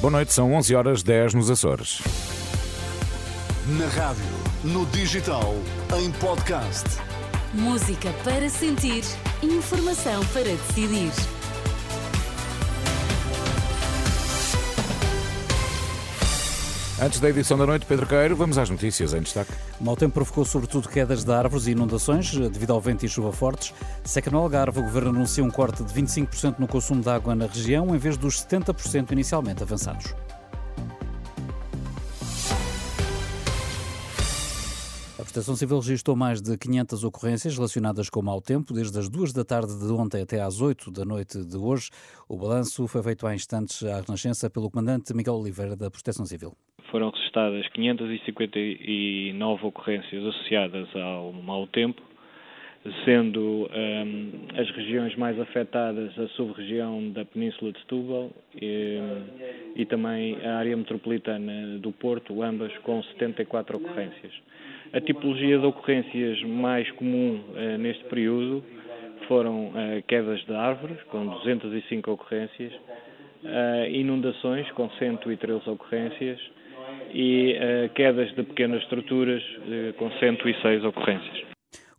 Boa noite, são 11 horas 10 nos Açores. Na rádio, no digital, em podcast. Música para sentir, informação para decidir. Antes da edição da noite, Pedro Queiro, vamos às notícias em destaque. O mau tempo provocou sobretudo quedas de árvores e inundações devido ao vento e chuva fortes. Seca no Algarve, o Governo anuncia um corte de 25% no consumo de água na região, em vez dos 70% inicialmente avançados. Proteção Civil registrou mais de 500 ocorrências relacionadas com mau tempo, desde as 2 da tarde de ontem até às 8 da noite de hoje. O balanço foi feito há instantes à Renascença pelo Comandante Miguel Oliveira da Proteção Civil foram registadas 559 ocorrências associadas ao mau tempo, sendo um, as regiões mais afetadas a sub-região da Península de Setúbal e, e, também a área metropolitana do Porto, ambas com 74 ocorrências. A tipologia de ocorrências mais comum uh, neste período foram uh, quedas de árvores, com 205 ocorrências, uh, inundações, com 113 ocorrências, e quedas de pequenas estruturas com 106 ocorrências.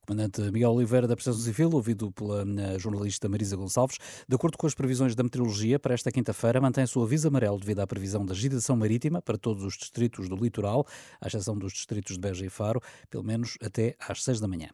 Comandante Miguel Oliveira da Proteção Civil, ouvido pela eh, jornalista Marisa Gonçalves. De acordo com as previsões da meteorologia, para esta quinta-feira mantém-se o aviso amarelo devido à previsão da agitação marítima para todos os distritos do litoral, à exceção dos distritos de Beja e Faro, pelo menos até às 6 da manhã.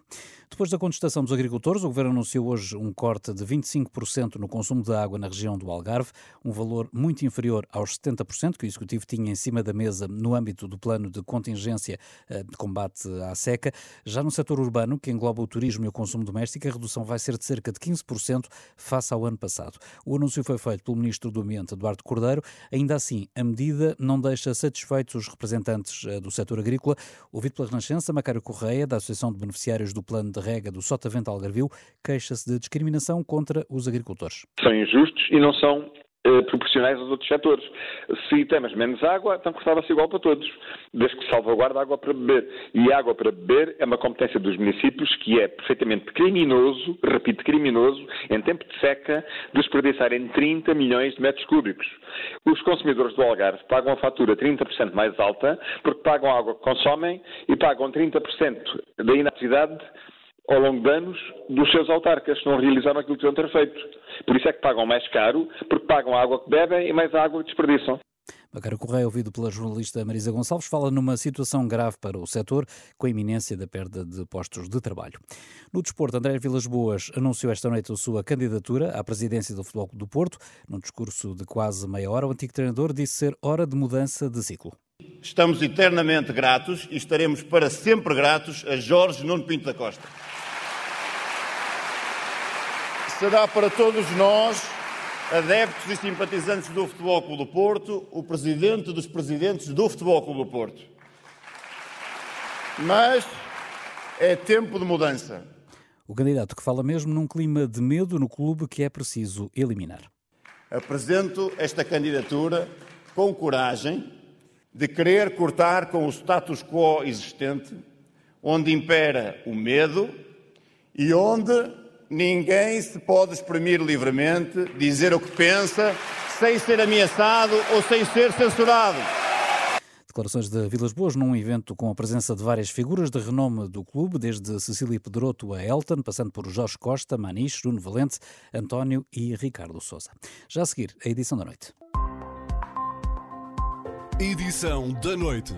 Depois da contestação dos agricultores, o Governo anunciou hoje um corte de 25% no consumo de água na região do Algarve, um valor muito inferior aos 70% que o Executivo tinha em cima da mesa no âmbito do plano de contingência eh, de combate à seca. Já no setor urbano, que engloba o turismo e o consumo doméstico, a redução vai ser de cerca de 15% face ao ano passado. O anúncio foi feito pelo Ministro do Ambiente, Eduardo Cordeiro. Ainda assim, a medida não deixa satisfeitos os representantes eh, do setor agrícola. Ouvido pela Renascença, Macário Correia, da Associação de Beneficiários do Plano de Rega do Sotavento Algarvio, queixa-se de discriminação contra os agricultores. São injustos e não são proporcionais aos outros setores. Se temos menos água, então custava-se igual para todos, desde que salvaguarda água para beber. E água para beber é uma competência dos municípios que é perfeitamente criminoso, repito, criminoso, em tempo de seca, desperdiçarem 30 milhões de metros cúbicos. Os consumidores do Algarve pagam a fatura 30% mais alta, porque pagam a água que consomem e pagam 30% da inatividade ao longo de anos dos seus autarcas, não realizaram aquilo que deviam ter feito. Por isso é que pagam mais caro, porque pagam a água que bebem e mais a água que desperdiçam. Macário Correia, ouvido pela jornalista Marisa Gonçalves, fala numa situação grave para o setor, com a iminência da perda de postos de trabalho. No desporto, André Vilas Boas anunciou esta noite a sua candidatura à presidência do Futebol do Porto. Num discurso de quase meia hora, o antigo treinador disse ser hora de mudança de ciclo. Estamos eternamente gratos e estaremos para sempre gratos a Jorge Nuno Pinto da Costa será para todos nós, adeptos e simpatizantes do Futebol Clube do Porto, o presidente dos presidentes do Futebol Clube do Porto. Mas é tempo de mudança. O candidato que fala mesmo num clima de medo no clube que é preciso eliminar. Apresento esta candidatura com coragem de querer cortar com o status quo existente, onde impera o medo e onde ninguém se pode exprimir livremente, dizer o que pensa, sem ser ameaçado ou sem ser censurado. Declarações de Vilas Boas num evento com a presença de várias figuras de renome do clube, desde Cecília Pedroto a Elton, passando por Jorge Costa, Maniche, Bruno Valente, António e Ricardo Sousa. Já a seguir, a edição da noite. Edição da noite.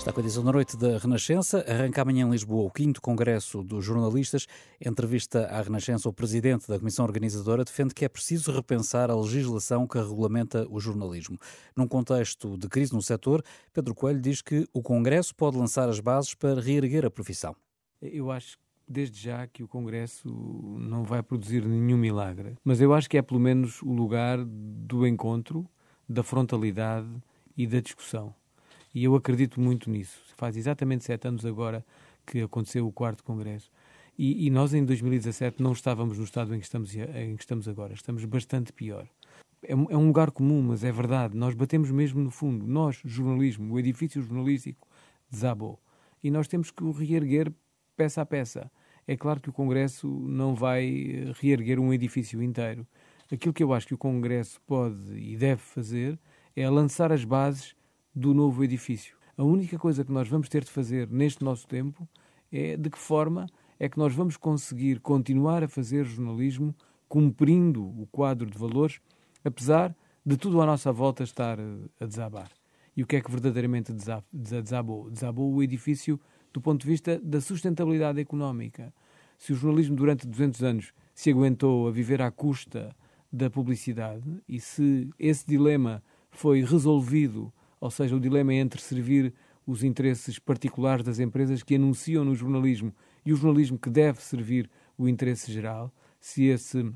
Está com a edição da noite da Renascença. Arranca amanhã em Lisboa o 5 Congresso dos Jornalistas. Entrevista à Renascença, o presidente da Comissão Organizadora defende que é preciso repensar a legislação que regulamenta o jornalismo. Num contexto de crise no setor, Pedro Coelho diz que o Congresso pode lançar as bases para reerguer a profissão. Eu acho desde já que o Congresso não vai produzir nenhum milagre, mas eu acho que é pelo menos o lugar do encontro, da frontalidade e da discussão. E eu acredito muito nisso. Faz exatamente sete anos agora que aconteceu o quarto Congresso. E, e, nós, em 2017, não estávamos no estado em que estamos, em que estamos agora. Estamos bastante pior. É, é um lugar comum, mas é verdade. Nós batemos mesmo no fundo. Nós, jornalismo, o edifício jornalístico, desabou. E nós temos que o reerguer peça a peça. É claro que o Congresso não vai reerguer um edifício inteiro. Aquilo que eu acho que o Congresso pode e deve fazer é lançar as bases do novo edifício. A única coisa que nós vamos ter de fazer neste nosso tempo é de que forma é que nós vamos conseguir continuar a fazer jornalismo cumprindo o quadro de valores, apesar de tudo à nossa volta estar eh, a desabar. E o que é que verdadeiramente desabou? Desabou o edifício do ponto de vista da sustentabilidade económica. Se o jornalismo durante 200 anos se aguentou a viver à custa da publicidade e se esse dilema foi resolvido, ou seja, o dilema entre servir os interesses particulares das empresas que anunciam no jornalismo e o jornalismo que deve servir o interesse geral, se esse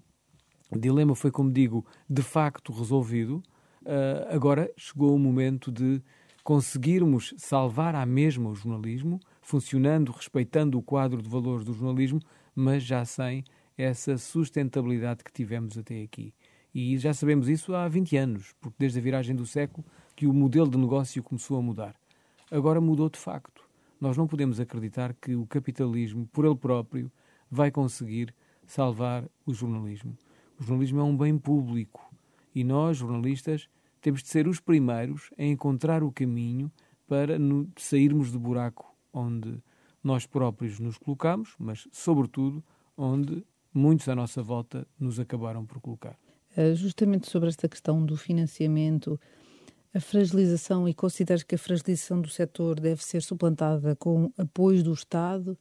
dilema foi, como digo, de facto resolvido, uh, agora chegou o momento de conseguirmos salvar à mesma o jornalismo, funcionando, respeitando o quadro de valores do jornalismo, mas já sem essa sustentabilidade que tivemos até aqui. E já sabemos isso há 20 anos, porque desde a viragem do século que o modelo de negócio começou a mudar. Agora mudou de facto. Nós não podemos acreditar que o capitalismo, por ele próprio, vai conseguir salvar o jornalismo. O jornalismo é um bem público e nós, jornalistas, temos de ser os primeiros a encontrar o caminho para sairmos do buraco onde nós próprios nos colocamos, mas, sobretudo, onde muitos à nossa volta nos acabaram por colocar. Eh, justamente sobre esta questão do financiamento, a fragilização, e consideras que a fragilização do setor deve ser suplantada com apoio do Estado?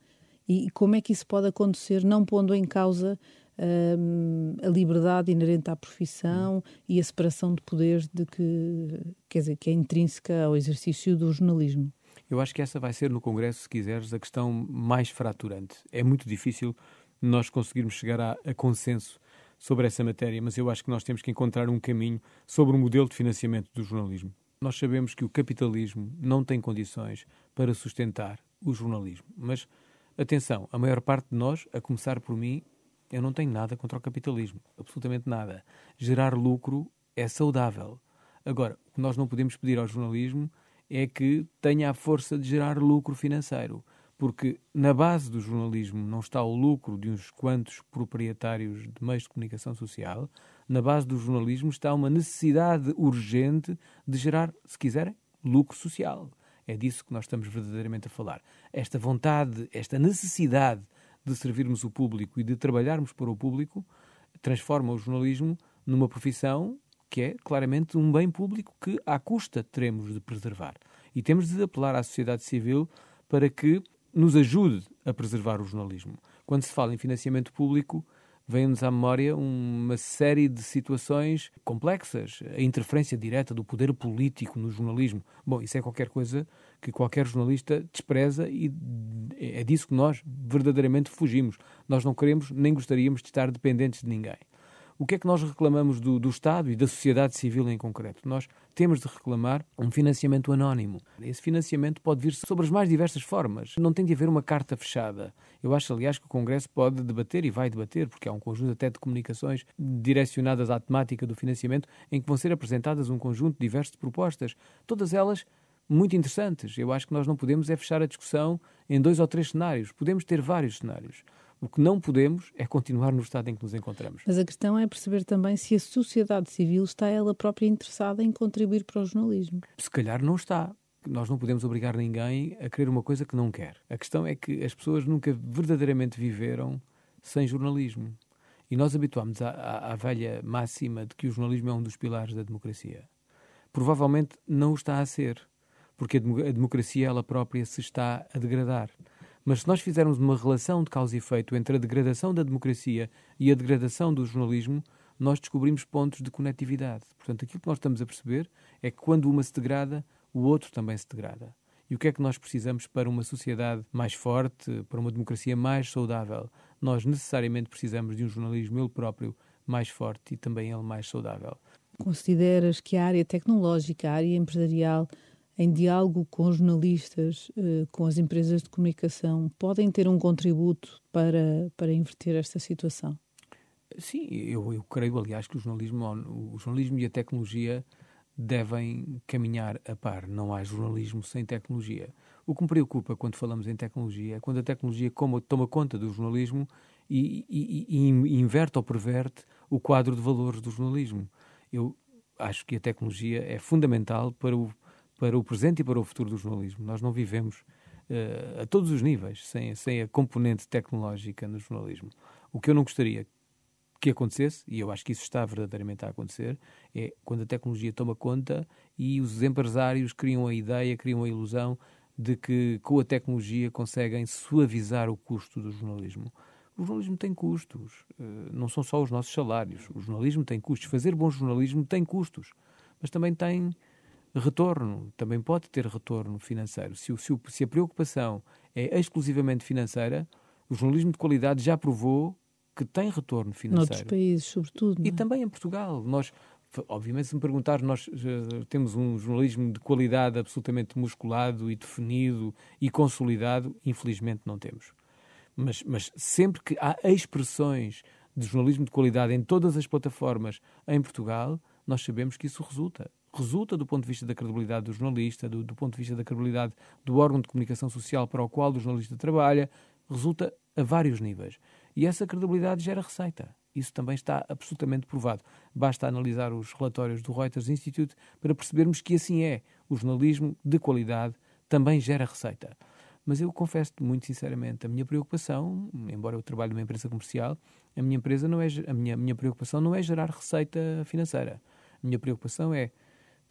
E como é que isso pode acontecer, não pondo em causa um, a liberdade inerente à profissão e a separação de poderes de que, quer dizer, que é intrínseca ao exercício do jornalismo. Eu acho que essa vai ser no Congresso, se quiseres, a questão mais fraturante. É muito difícil nós conseguirmos chegar a, a consenso sobre essa matéria, mas eu acho que nós temos que encontrar um caminho sobre o modelo de financiamento do jornalismo. Nós sabemos que o capitalismo não tem condições para sustentar o jornalismo, mas atenção, a maior parte de nós, a começar por mim, eu não tenho nada contra o capitalismo, absolutamente nada. Gerar lucro é saudável. Agora, o que nós não podemos pedir ao jornalismo é que tenha a força de gerar lucro financeiro, porque na base do jornalismo não está o lucro de uns quantos proprietários de meios de comunicação social, na base do jornalismo está uma necessidade urgente de gerar, se quiserem, lucro social. É disso que nós estamos verdadeiramente a falar. Esta vontade, esta necessidade de servirmos o público e de trabalharmos para o público transforma o jornalismo numa profissão que é claramente um bem público que, à custa, teremos de preservar. E temos de apelar à sociedade civil para que nos ajude a preservar o jornalismo. Quando se fala em financiamento público, vem-nos à memória uma série de situações complexas. A interferência direta do poder político no jornalismo. Bom, isso é qualquer coisa que qualquer jornalista despreza e é disso que nós verdadeiramente fugimos. Nós não queremos nem gostaríamos de estar dependentes de ninguém. O que é que nós reclamamos do, do, Estado e da sociedade civil em concreto? Nós temos de reclamar um financiamento anónimo. Esse financiamento pode vir sobre as mais diversas formas. Não tem de haver uma carta fechada. Eu acho, aliás, que o Congresso pode debater e vai debater, porque há um conjunto até de comunicações direcionadas à temática do financiamento, em que vão ser apresentadas um conjunto diverso de propostas. Todas elas muito interessantes. Eu acho que nós não podemos é fechar a discussão em dois ou três cenários. Podemos ter vários cenários. O que não podemos é continuar no estado em que nos encontramos. Mas a questão é perceber também se a sociedade civil está ela própria interessada em contribuir para o jornalismo. Se calhar não está. Nós não podemos obrigar ninguém a querer uma coisa que não quer. A questão é que as pessoas nunca verdadeiramente viveram sem jornalismo. E nós habituámos à, à, à velha máxima de que o jornalismo é um dos pilares da democracia. Provavelmente não o está a ser, porque a democracia ela própria se está a degradar. Mas se nós fizermos uma relação de causa e efeito entre a degradação da democracia e a degradação do jornalismo, nós descobrimos pontos de conectividade. Portanto, aquilo que nós estamos a perceber é que quando uma se degrada, o outro também se degrada. E o que é que nós precisamos para uma sociedade mais forte, para uma democracia mais saudável? Nós necessariamente precisamos de um jornalismo ele próprio mais forte e também ele mais saudável. Consideras que a área tecnológica, a área empresarial, em diálogo com jornalistas, eh, com as empresas de comunicação, podem ter um contributo para, para inverter esta situação? Sim, eu, eu creio, aliás, que o jornalismo, o jornalismo e a tecnologia devem caminhar a par. Não há jornalismo sem tecnologia. O que me preocupa quando falamos em tecnologia é quando a tecnologia toma conta do jornalismo e, e, e, inverte ou perverte o quadro de valores do jornalismo. Eu acho que a tecnologia é fundamental para o, para o presente e para o futuro do jornalismo. Nós não vivemos uh, a todos os níveis sem, sem a componente tecnológica no jornalismo. O que eu não gostaria que acontecesse, e eu acho que isso está verdadeiramente a acontecer, é quando a tecnologia toma conta e os empresários criam a ideia, criam a ilusão de que com a tecnologia conseguem suavizar o custo do jornalismo. O jornalismo tem custos, eh, não são só os nossos salários. O jornalismo tem custos. Fazer bom jornalismo tem custos, mas também tem retorno, também pode ter retorno financeiro. Se, se, se a preocupação é exclusivamente financeira, o jornalismo de qualidade já provou que tem retorno financeiro. Noutros países, sobretudo. E é? também em Portugal. Nós, obviamente, se me perguntar, nós uh, temos um jornalismo de qualidade absolutamente musculado e definido e consolidado. Infelizmente, não temos. Mas, mas sempre que há expressões de jornalismo de qualidade em todas as plataformas em Portugal, nós sabemos que isso resulta. Resulta do ponto de vista da credibilidade do jornalista, do, do ponto de vista da credibilidade do órgão de comunicação social para o qual o jornalista trabalha, resulta a vários níveis. E essa credibilidade gera receita. Isso também está absolutamente provado. Basta analisar os relatórios do Reuters Institute para percebermos que assim é. O jornalismo de qualidade também gera receita. Mas eu confesso muito sinceramente, a minha preocupação, embora eu trabalhe numa empresa comercial, a minha empresa não é a minha, a minha preocupação não é gerar receita financeira. A minha preocupação é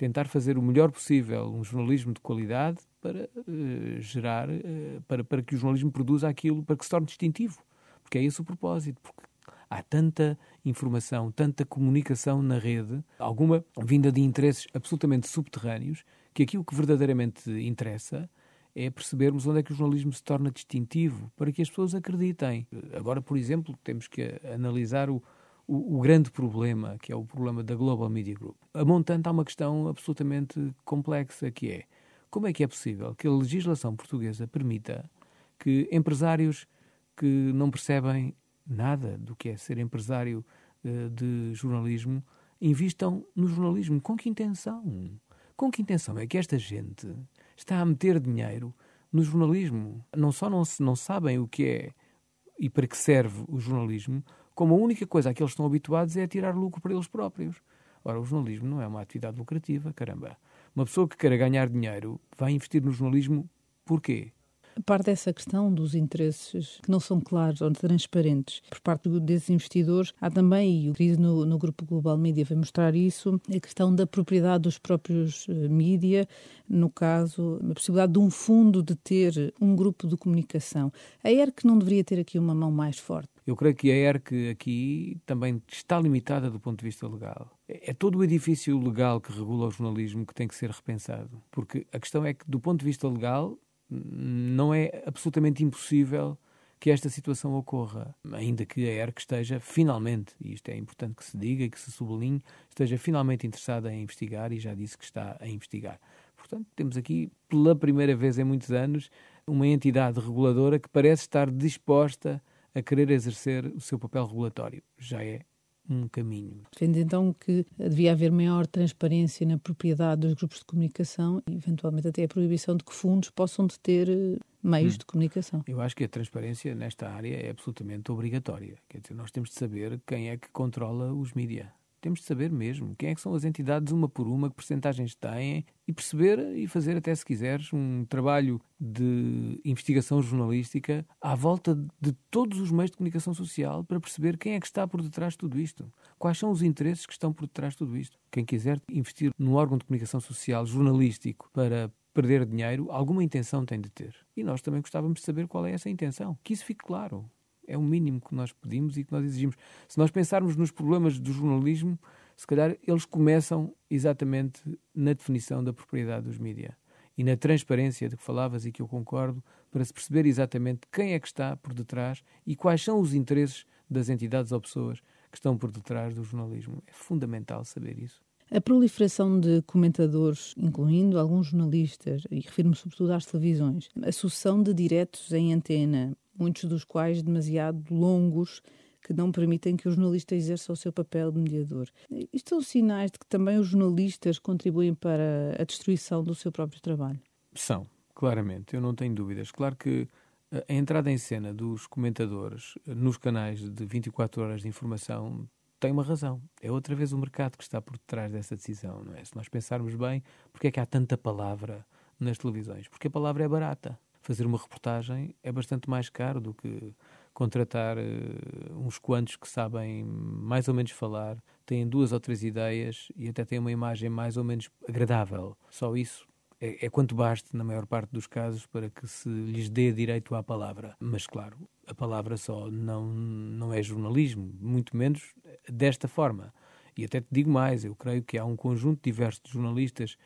tentar fazer o melhor possível um jornalismo de qualidade para uh, gerar, uh, para, para que o jornalismo produza aquilo, para que se torne distintivo. Porque é esse o propósito. Porque há tanta informação, tanta comunicação na rede, alguma vinda de interesses absolutamente subterrâneos, que aquilo que verdadeiramente interessa é percebermos onde é que o jornalismo se torna distintivo para que as pessoas acreditem. Agora, por exemplo, temos que analisar o, o, o, grande problema, que é o problema da Global Media Group. A montante há uma questão absolutamente complexa, que é como é que é possível que a legislação portuguesa permita que empresários que não percebem nada do que é ser empresário uh, de jornalismo invistam no jornalismo. Com que intenção? Com que intenção é que esta gente está a meter dinheiro no jornalismo. Não só não, não sabem o que é e para que serve o jornalismo, como a única coisa a que eles estão habituados é a tirar lucro para eles próprios. Ora, o jornalismo não é uma atividade lucrativa, caramba. Uma pessoa que queira ganhar dinheiro vai investir no jornalismo porquê? A dessa questão dos interesses que não são claros ou transparentes por parte desses investidores, há também, e o crise no, no Grupo Global Media vai mostrar isso, a questão da propriedade dos próprios uh, mídia, no caso, a possibilidade de um fundo de ter um grupo de comunicação. A ERC não deveria ter aqui uma mão mais forte? Eu creio que a ERC aqui também está limitada do ponto de vista legal. É, é todo o edifício legal que regula o jornalismo que tem que ser repensado. Porque a questão é que, do ponto de vista legal, não é absolutamente impossível que esta situação ocorra, ainda que a ERC esteja finalmente, e isto é importante que se diga e que se sublinhe, esteja finalmente interessada em investigar e já disse que está a investigar. Portanto, temos aqui, pela primeira vez em muitos anos, uma entidade reguladora que parece estar disposta a querer exercer o seu papel regulatório. Já é um caminho. Defende então que devia haver maior transparência na propriedade dos grupos de comunicação e, eventualmente, até a proibição de que fundos possam deter eh, meios hum. de comunicação. Eu acho que a transparência nesta área é absolutamente obrigatória. Quer dizer, nós temos de saber quem é que controla os mídias. Temos de saber mesmo quem é que são as entidades, uma por uma, que percentagens têm, e perceber e fazer, até se quiseres, um trabalho de investigação jornalística à volta de todos os meios de comunicação social para perceber quem é que está por detrás de tudo isto. Quais são os interesses que estão por detrás de tudo isto. Quem quiser investir num órgão de comunicação social jornalístico para perder dinheiro, alguma intenção tem de ter. E nós também gostávamos de saber qual é essa intenção. Que isso fique claro. É o mínimo que nós pedimos e que nós exigimos. Se nós pensarmos nos problemas do jornalismo, se calhar eles começam exatamente na definição da propriedade dos mídias e na transparência de que falavas e que eu concordo, para se perceber exatamente quem é que está por detrás e quais são os interesses das entidades ou pessoas que estão por detrás do jornalismo. É fundamental saber isso. A proliferação de comentadores, incluindo alguns jornalistas, e refiro-me sobretudo às televisões, a sucessão de diretos em antena, muitos dos quais demasiado longos, que não permitem que o jornalista exerça o seu papel de mediador. Isto são sinais de que também os jornalistas contribuem para a destruição do seu próprio trabalho? São, Claramente, eu não tenho dúvidas. Claro que a entrada em cena dos comentadores nos canais de 24 horas de informação tem uma razão. É outra vez o mercado que está por detrás dessa decisão, não é? Se nós pensarmos bem, porque é que há tanta palavra nas televisões? Porque a palavra é barata. Fazer uma reportagem é bastante mais caro do que contratar uh, uns quantos que sabem mais ou menos falar, têm duas ou três ideias e até têm uma imagem mais ou menos agradável. Só isso é, é quanto baste, na maior parte dos casos, para que se lhes dê direito à palavra. Mas, claro, a palavra só não, não é jornalismo, muito menos desta forma. E até te digo mais, eu creio que há um conjunto diverso de jornalistas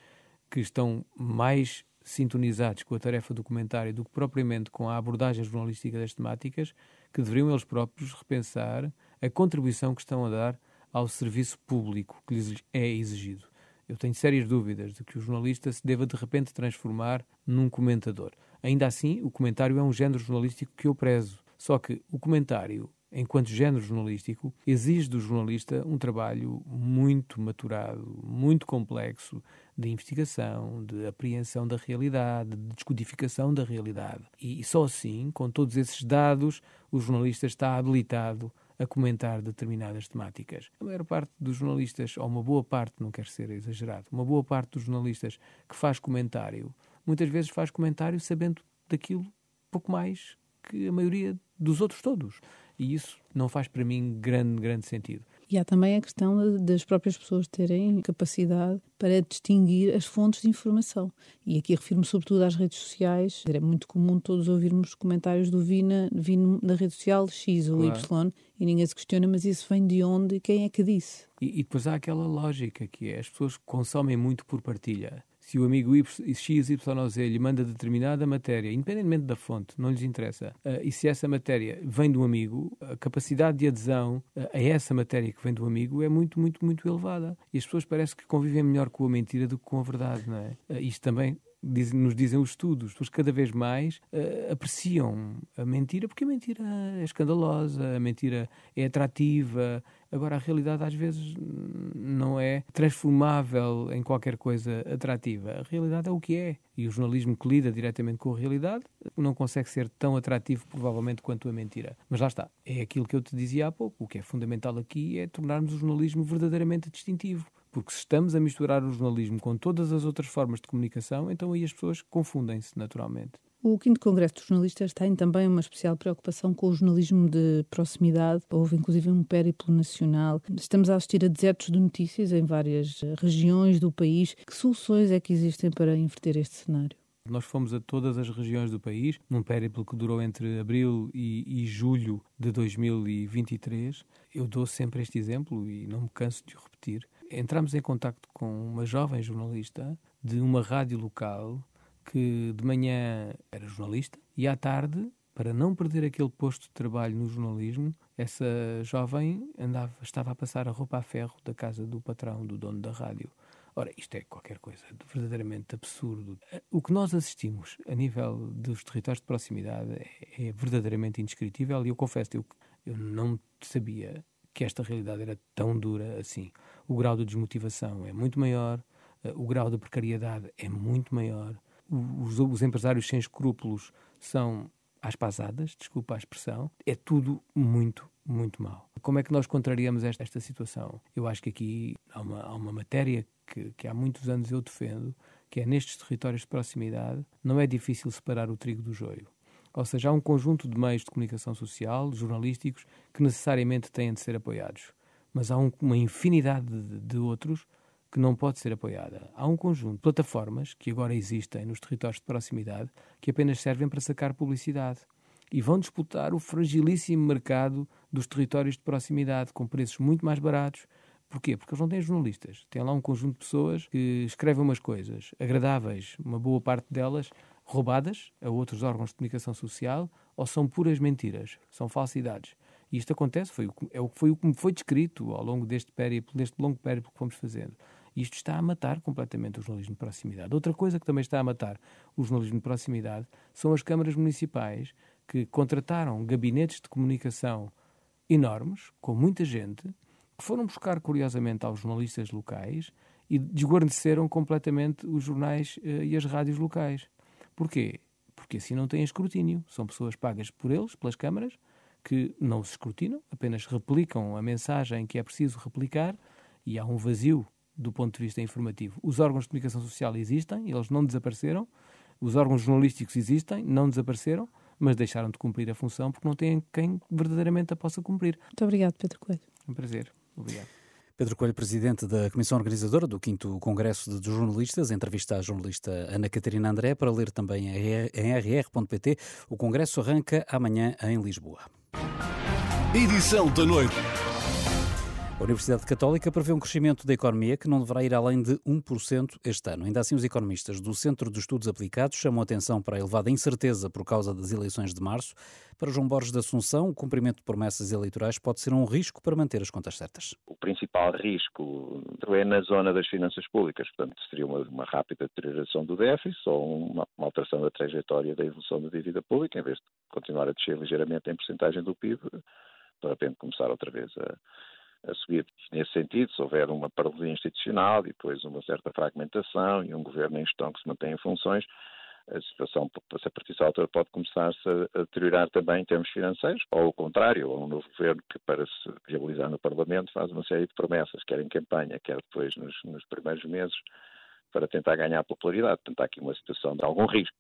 que estão mais sintonizados com a tarefa do comentário do que propriamente com a abordagem jornalística das temáticas, que deveriam eles próprios repensar a contribuição que estão a dar ao serviço público que lhes é exigido. Eu tenho sérias dúvidas de que o jornalista se deva de repente transformar num comentador. Ainda assim, o comentário é um género jornalístico que eu prezo. Só que o comentário, enquanto género jornalístico, exige do jornalista um trabalho muito maturado, muito complexo de investigação, de apreensão da realidade, de descodificação da realidade. E só assim, com todos esses dados, o jornalista está habilitado a comentar determinadas temáticas. A maior parte dos jornalistas, ou uma boa parte, não quer ser exagerado, uma boa parte dos jornalistas que faz comentário, muitas vezes faz comentário sabendo daquilo pouco mais que a maioria dos outros todos. E isso não faz para mim grande, grande sentido. E há também a questão das próprias pessoas terem capacidade para distinguir as fontes de informação. E aqui refiro-me sobretudo às redes sociais. É muito comum todos ouvirmos comentários do Vina, Vina na rede social X ou claro. Y e ninguém se questiona, mas isso vem de onde e quem é que disse? E, e depois há aquela lógica que é as pessoas consomem muito por partilha se o amigo XYZ lhe manda determinada matéria, independentemente da fonte, não lhes interessa, uh, e se essa matéria vem do amigo, a capacidade de adesão uh, a essa matéria que vem do amigo é muito, muito, muito elevada. E as pessoas parece que convivem melhor com a mentira do que com a verdade, não é? Uh, isto também diz, nos dizem os estudos, as pessoas cada vez mais uh, apreciam a mentira, porque a mentira é escandalosa, a mentira é atrativa. Agora, a realidade às vezes não é transformável em qualquer coisa atrativa. A realidade é o que é. E o jornalismo que lida diretamente com a realidade não consegue ser tão atrativo, provavelmente, quanto a mentira. Mas lá está. É aquilo que eu te dizia há pouco. O que é fundamental aqui é tornarmos o jornalismo verdadeiramente distintivo. Porque se estamos a misturar o jornalismo com todas as outras formas de comunicação, então aí as pessoas confundem-se naturalmente. O 5 Congresso dos Jornalistas tem também uma especial preocupação com o jornalismo de proximidade. Houve inclusive um périplo nacional. Estamos a assistir a desertos de notícias em várias regiões do país. Que soluções é que existem para inverter este cenário? Nós fomos a todas as regiões do país, num périplo que durou entre abril e, e, julho de 2023. Eu dou sempre este exemplo e não me canso de o repetir entramos em contato com uma jovem jornalista de uma rádio local que de manhã era jornalista e à tarde, para não perder aquele posto de trabalho no jornalismo, essa jovem andava, estava a passar a roupa a ferro da casa do patrão, do dono da rádio. Ora, isto é qualquer coisa de verdadeiramente absurdo. O que nós assistimos a nível dos territórios de proximidade é, é verdadeiramente indescritível e eu confesso, eu, eu não sabia que esta realidade era tão dura assim. O grau de desmotivação é muito maior, eh, o grau de precariedade é muito maior, os, os empresários sem escrúpulos são às pasadas, desculpa a expressão, é tudo muito, muito mal. Como é que nós contrariamos esta, esta situação? Eu acho que aqui há uma, há uma matéria que, que há muitos anos eu defendo, que é nestes territórios de proximidade, não é difícil separar o trigo do joio. Ou seja, há um conjunto de meios de comunicação social, jornalísticos, que necessariamente têm de ser apoiados. Mas há um, uma infinidade de, de outros que não pode ser apoiada. Há um conjunto de plataformas que agora existem nos territórios de proximidade que apenas servem para sacar publicidade e vão disputar o fragilíssimo mercado dos territórios de proximidade com preços muito mais baratos. Porquê? Porque eles não têm jornalistas. Têm lá um conjunto de pessoas que escrevem umas coisas agradáveis, uma boa parte delas roubadas a outros órgãos de comunicação social ou são puras mentiras, são falsidades. E isto acontece, foi, é o, foi o que foi descrito ao longo deste périplo, deste longo périplo que fomos fazendo. Isto está a matar completamente o jornalismo de proximidade. Outra coisa que também está a matar o jornalismo de proximidade são as câmaras municipais que contrataram gabinetes de comunicação enormes, com muita gente, que foram buscar curiosamente aos jornalistas locais e desguarneceram completamente os jornais uh, e as rádios locais. Porquê? Porque assim não têm escrutínio. São pessoas pagas por eles, pelas câmaras, que não se escrutinam, apenas replicam a mensagem que é preciso replicar e há um vazio do ponto de vista informativo. Os órgãos de comunicação social existem, eles não desapareceram, os órgãos jornalísticos existem, não desapareceram, mas deixaram de cumprir a função porque não têm quem verdadeiramente a possa cumprir. Muito obrigado, Pedro Coelho. Um prazer. Obrigado. Pedro Coelho, presidente da Comissão Organizadora do 5 Congresso de Jornalistas, entrevista à jornalista Ana Catarina André para ler também em rr.pt. O Congresso arranca amanhã em Lisboa. Edição da noite. A Universidade Católica prevê um crescimento da economia que não deverá ir além de 1% este ano. Ainda assim, os economistas do Centro de Estudos Aplicados chamam a atenção para a elevada incerteza por causa das eleições de março. Para João Borges da Assunção, o cumprimento de promessas eleitorais pode ser um risco para manter as contas certas. O principal risco é na zona das finanças públicas, portanto, seria uma, uma rápida deterioração do déficit ou uma, uma, alteração da trajetória da evolução da dívida pública, em vez de continuar a descer ligeiramente em porcentagem do PIB, de repente começar outra vez a a subir nesse sentido, se houver uma paralisia institucional e depois uma certa fragmentação e um governo em gestão que se mantém em funções, a situação, a partir dessa altura, pode começar-se a deteriorar também em termos financeiros, ou ao contrário, ou um novo governo que, para se viabilizar no Parlamento, faz uma série de promessas, quer em campanha, quer depois nos, nos primeiros meses, para tentar ganhar popularidade. Portanto, há aqui uma situação de algum risco.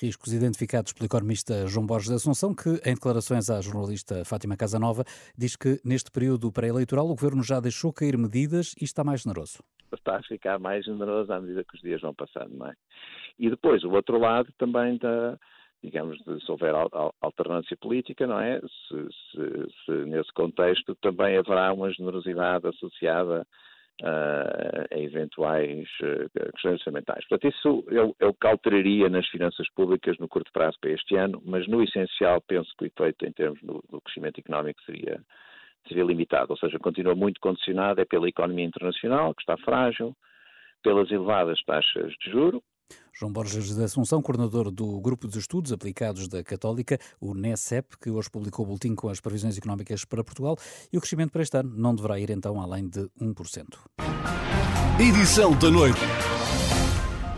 Riscos identificados pelo economista João Borges da Assunção, que, em declarações à jornalista Fátima Casanova, diz que neste período pré-eleitoral o governo já deixou cair medidas e está mais generoso. Está a ficar mais generoso à medida que os dias vão passando, não é? E depois, o outro lado também da, digamos, de, se houver alternância política, não é? Se, se, se, nesse contexto também haverá uma generosidade associada uh, a eventuais uh, questões orçamentais. Portanto, isso o que alteraria nas finanças públicas no curto prazo para este ano, mas no essencial penso que o efeito em termos do, do crescimento económico seria, seria limitado, ou seja, continua muito condicionado é pela economia internacional, que está frágil, pelas elevadas taxas de juro, João Borges da Assunção, coordenador do Grupo de Estudos Aplicados da Católica, o NECEP, que hoje publicou o boletim com as previsões económicas para Portugal, e o crescimento para este ano não deverá ir então além de 1%. Edição da noite.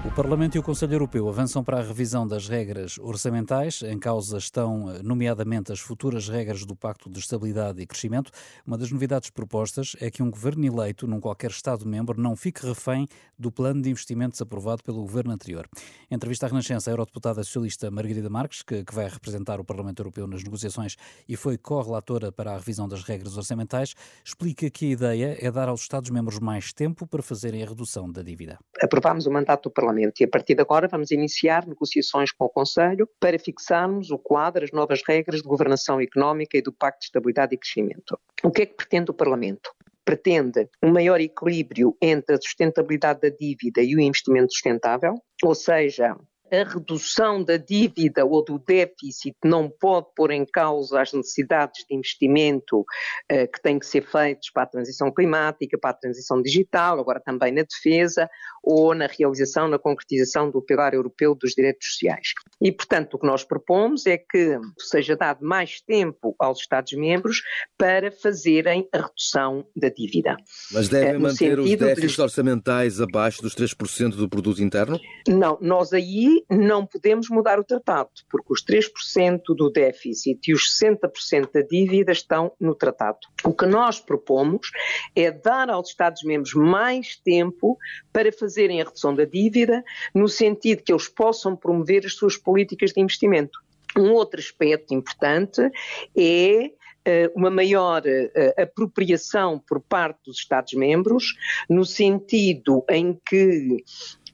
O Parlamento e o Conselho Europeu avançam para a revisão das regras orçamentais. Em causa estão, nomeadamente, as futuras regras do Pacto de Estabilidade e Crescimento. Uma das novidades propostas é que um governo eleito num qualquer Estado-membro não fique refém do plano de investimentos aprovado pelo governo anterior. Em entrevista à Renascença, a eurodeputada socialista Margarida Marques, que, que vai representar o Parlamento Europeu nas negociações e foi co-relatora para a revisão das regras orçamentais, explica que a ideia é dar aos Estados-membros mais tempo para fazerem a redução da dívida. Aprovámos o mandato do Parlamento Parlamento. E a partir de agora vamos iniciar negociações com o Conselho para fixarmos o quadro, as novas regras de governação económica e do Pacto de Estabilidade e Crescimento. O que é que pretende o Parlamento? Pretende um maior equilíbrio entre a sustentabilidade da dívida e o investimento sustentável, ou seja, a redução da dívida ou do déficit não pode pôr em causa as necessidades de investimento uh, que têm que ser feitos para a transição climática, para a transição digital, agora também na defesa ou na realização, na concretização do pilar europeu dos direitos sociais. E, portanto, o que nós propomos é que seja dado mais tempo aos Estados-membros para fazerem a redução da dívida. Mas devem uh, manter os déficits de... orçamentais abaixo dos 3% do produto interno? Não, nós aí não podemos mudar o tratado, porque os 3% do déficit e os 60% da dívida estão no tratado. O que nós propomos é dar aos Estados-membros mais tempo para fazerem a redução da dívida, no sentido que eles possam promover as suas políticas de investimento. Um outro aspecto importante é eh, uma maior uh, apropriação por parte dos Estados-membros, no sentido em que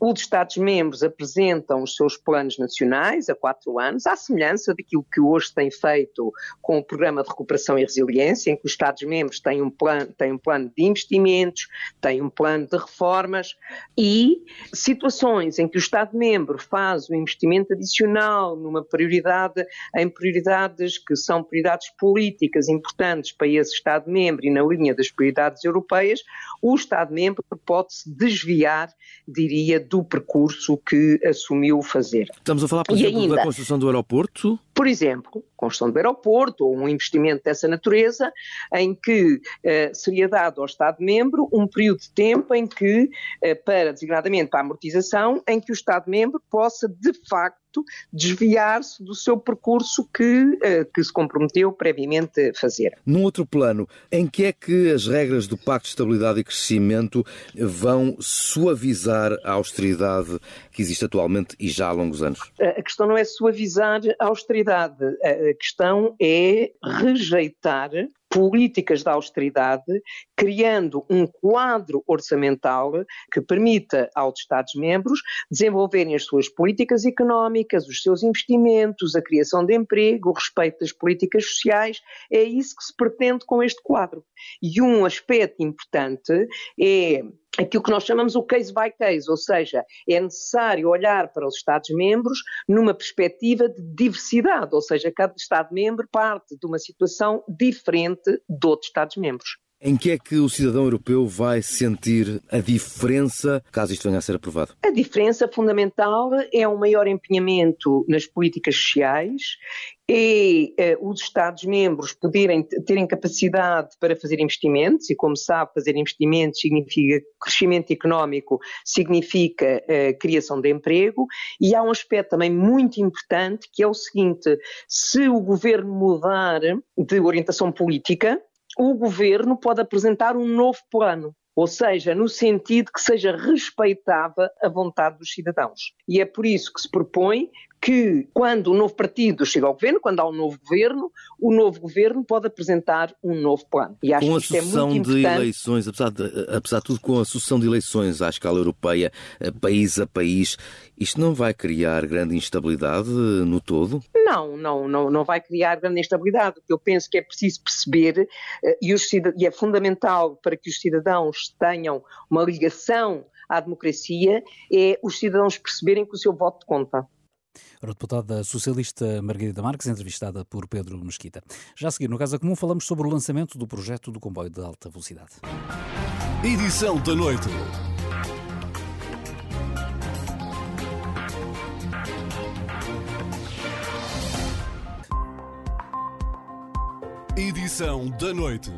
os Estados-membros apresentam os seus planos nacionais a quatro anos, à semelhança daquilo que hoje tem feito com o Programa de Recuperação e Resiliência, em que os Estados-membros têm um plano, têm um plano de investimentos, têm um plano de reformas e situações em que o Estado-membro faz o um investimento adicional numa prioridade, em prioridades que são prioridades políticas importantes para esse Estado-membro e na linha das prioridades europeias, o Estado-membro pode-se desviar, diria, do percurso que assumiu fazer. Estamos a falar, por e exemplo, ainda, da construção do aeroporto? Por exemplo, construção do aeroporto ou um investimento dessa natureza, em que eh, seria dado ao Estado-membro um período de tempo em que, eh, para, designadamente para a amortização, em que o Estado-membro possa, de facto, portanto, desviar-se do seu percurso que, eh, que se comprometeu previamente a fazer. Num outro plano, em que é que as regras do Pacto de Estabilidade e Crescimento vão suavizar a austeridade que existe atualmente e já há longos anos? A questão não é suavizar a austeridade, a questão é rejeitar políticas de austeridade, criando um quadro orçamental que permita aos Estados-membros desenvolverem as suas políticas económicas, os seus investimentos, a criação de emprego, o respeito das políticas sociais. É isso que se pretende com este quadro. E um aspecto importante é aquilo que nós chamamos o case by case, ou seja, é necessário olhar para os Estados-membros numa perspectiva de diversidade, ou seja, cada Estado-membro parte de uma situação diferente de outros Estados-membros. Em que é que o cidadão europeu vai sentir a diferença caso isto venha a ser aprovado? A diferença fundamental é um maior empenhamento nas políticas sociais eh, os Estados-membros poderem terem capacidade para fazer investimentos, e como sabe, fazer investimentos significa crescimento económico, significa eh, criação de emprego, e há um aspecto também muito importante que é o seguinte: se o governo mudar de orientação política, o governo pode apresentar um novo plano. Ou seja, no sentido que seja respeitada a vontade dos cidadãos. E é por isso que se propõe que, quando o novo partido chega ao governo, quando há um novo governo, o novo governo pode apresentar um novo plano. E acho com a sucessão é de eleições, apesar de, apesar de tudo, com a sucessão de eleições à escala europeia, eh, país a país, isto não vai criar grande instabilidade no todo? Não, não, não, não vai criar grande instabilidade. O que eu penso que é preciso perceber, eh, e, os, e é fundamental para que os cidadãos tenham uma ligação à democracia, é os cidadãos perceberem que o seu voto conta. Era a deputada socialista Margarida Marques, entrevistada por Pedro Mesquita. Já a seguir, no Casa Comum, falamos sobre o lançamento do projeto do comboio de alta velocidade. Edição da noite. Edição da noite.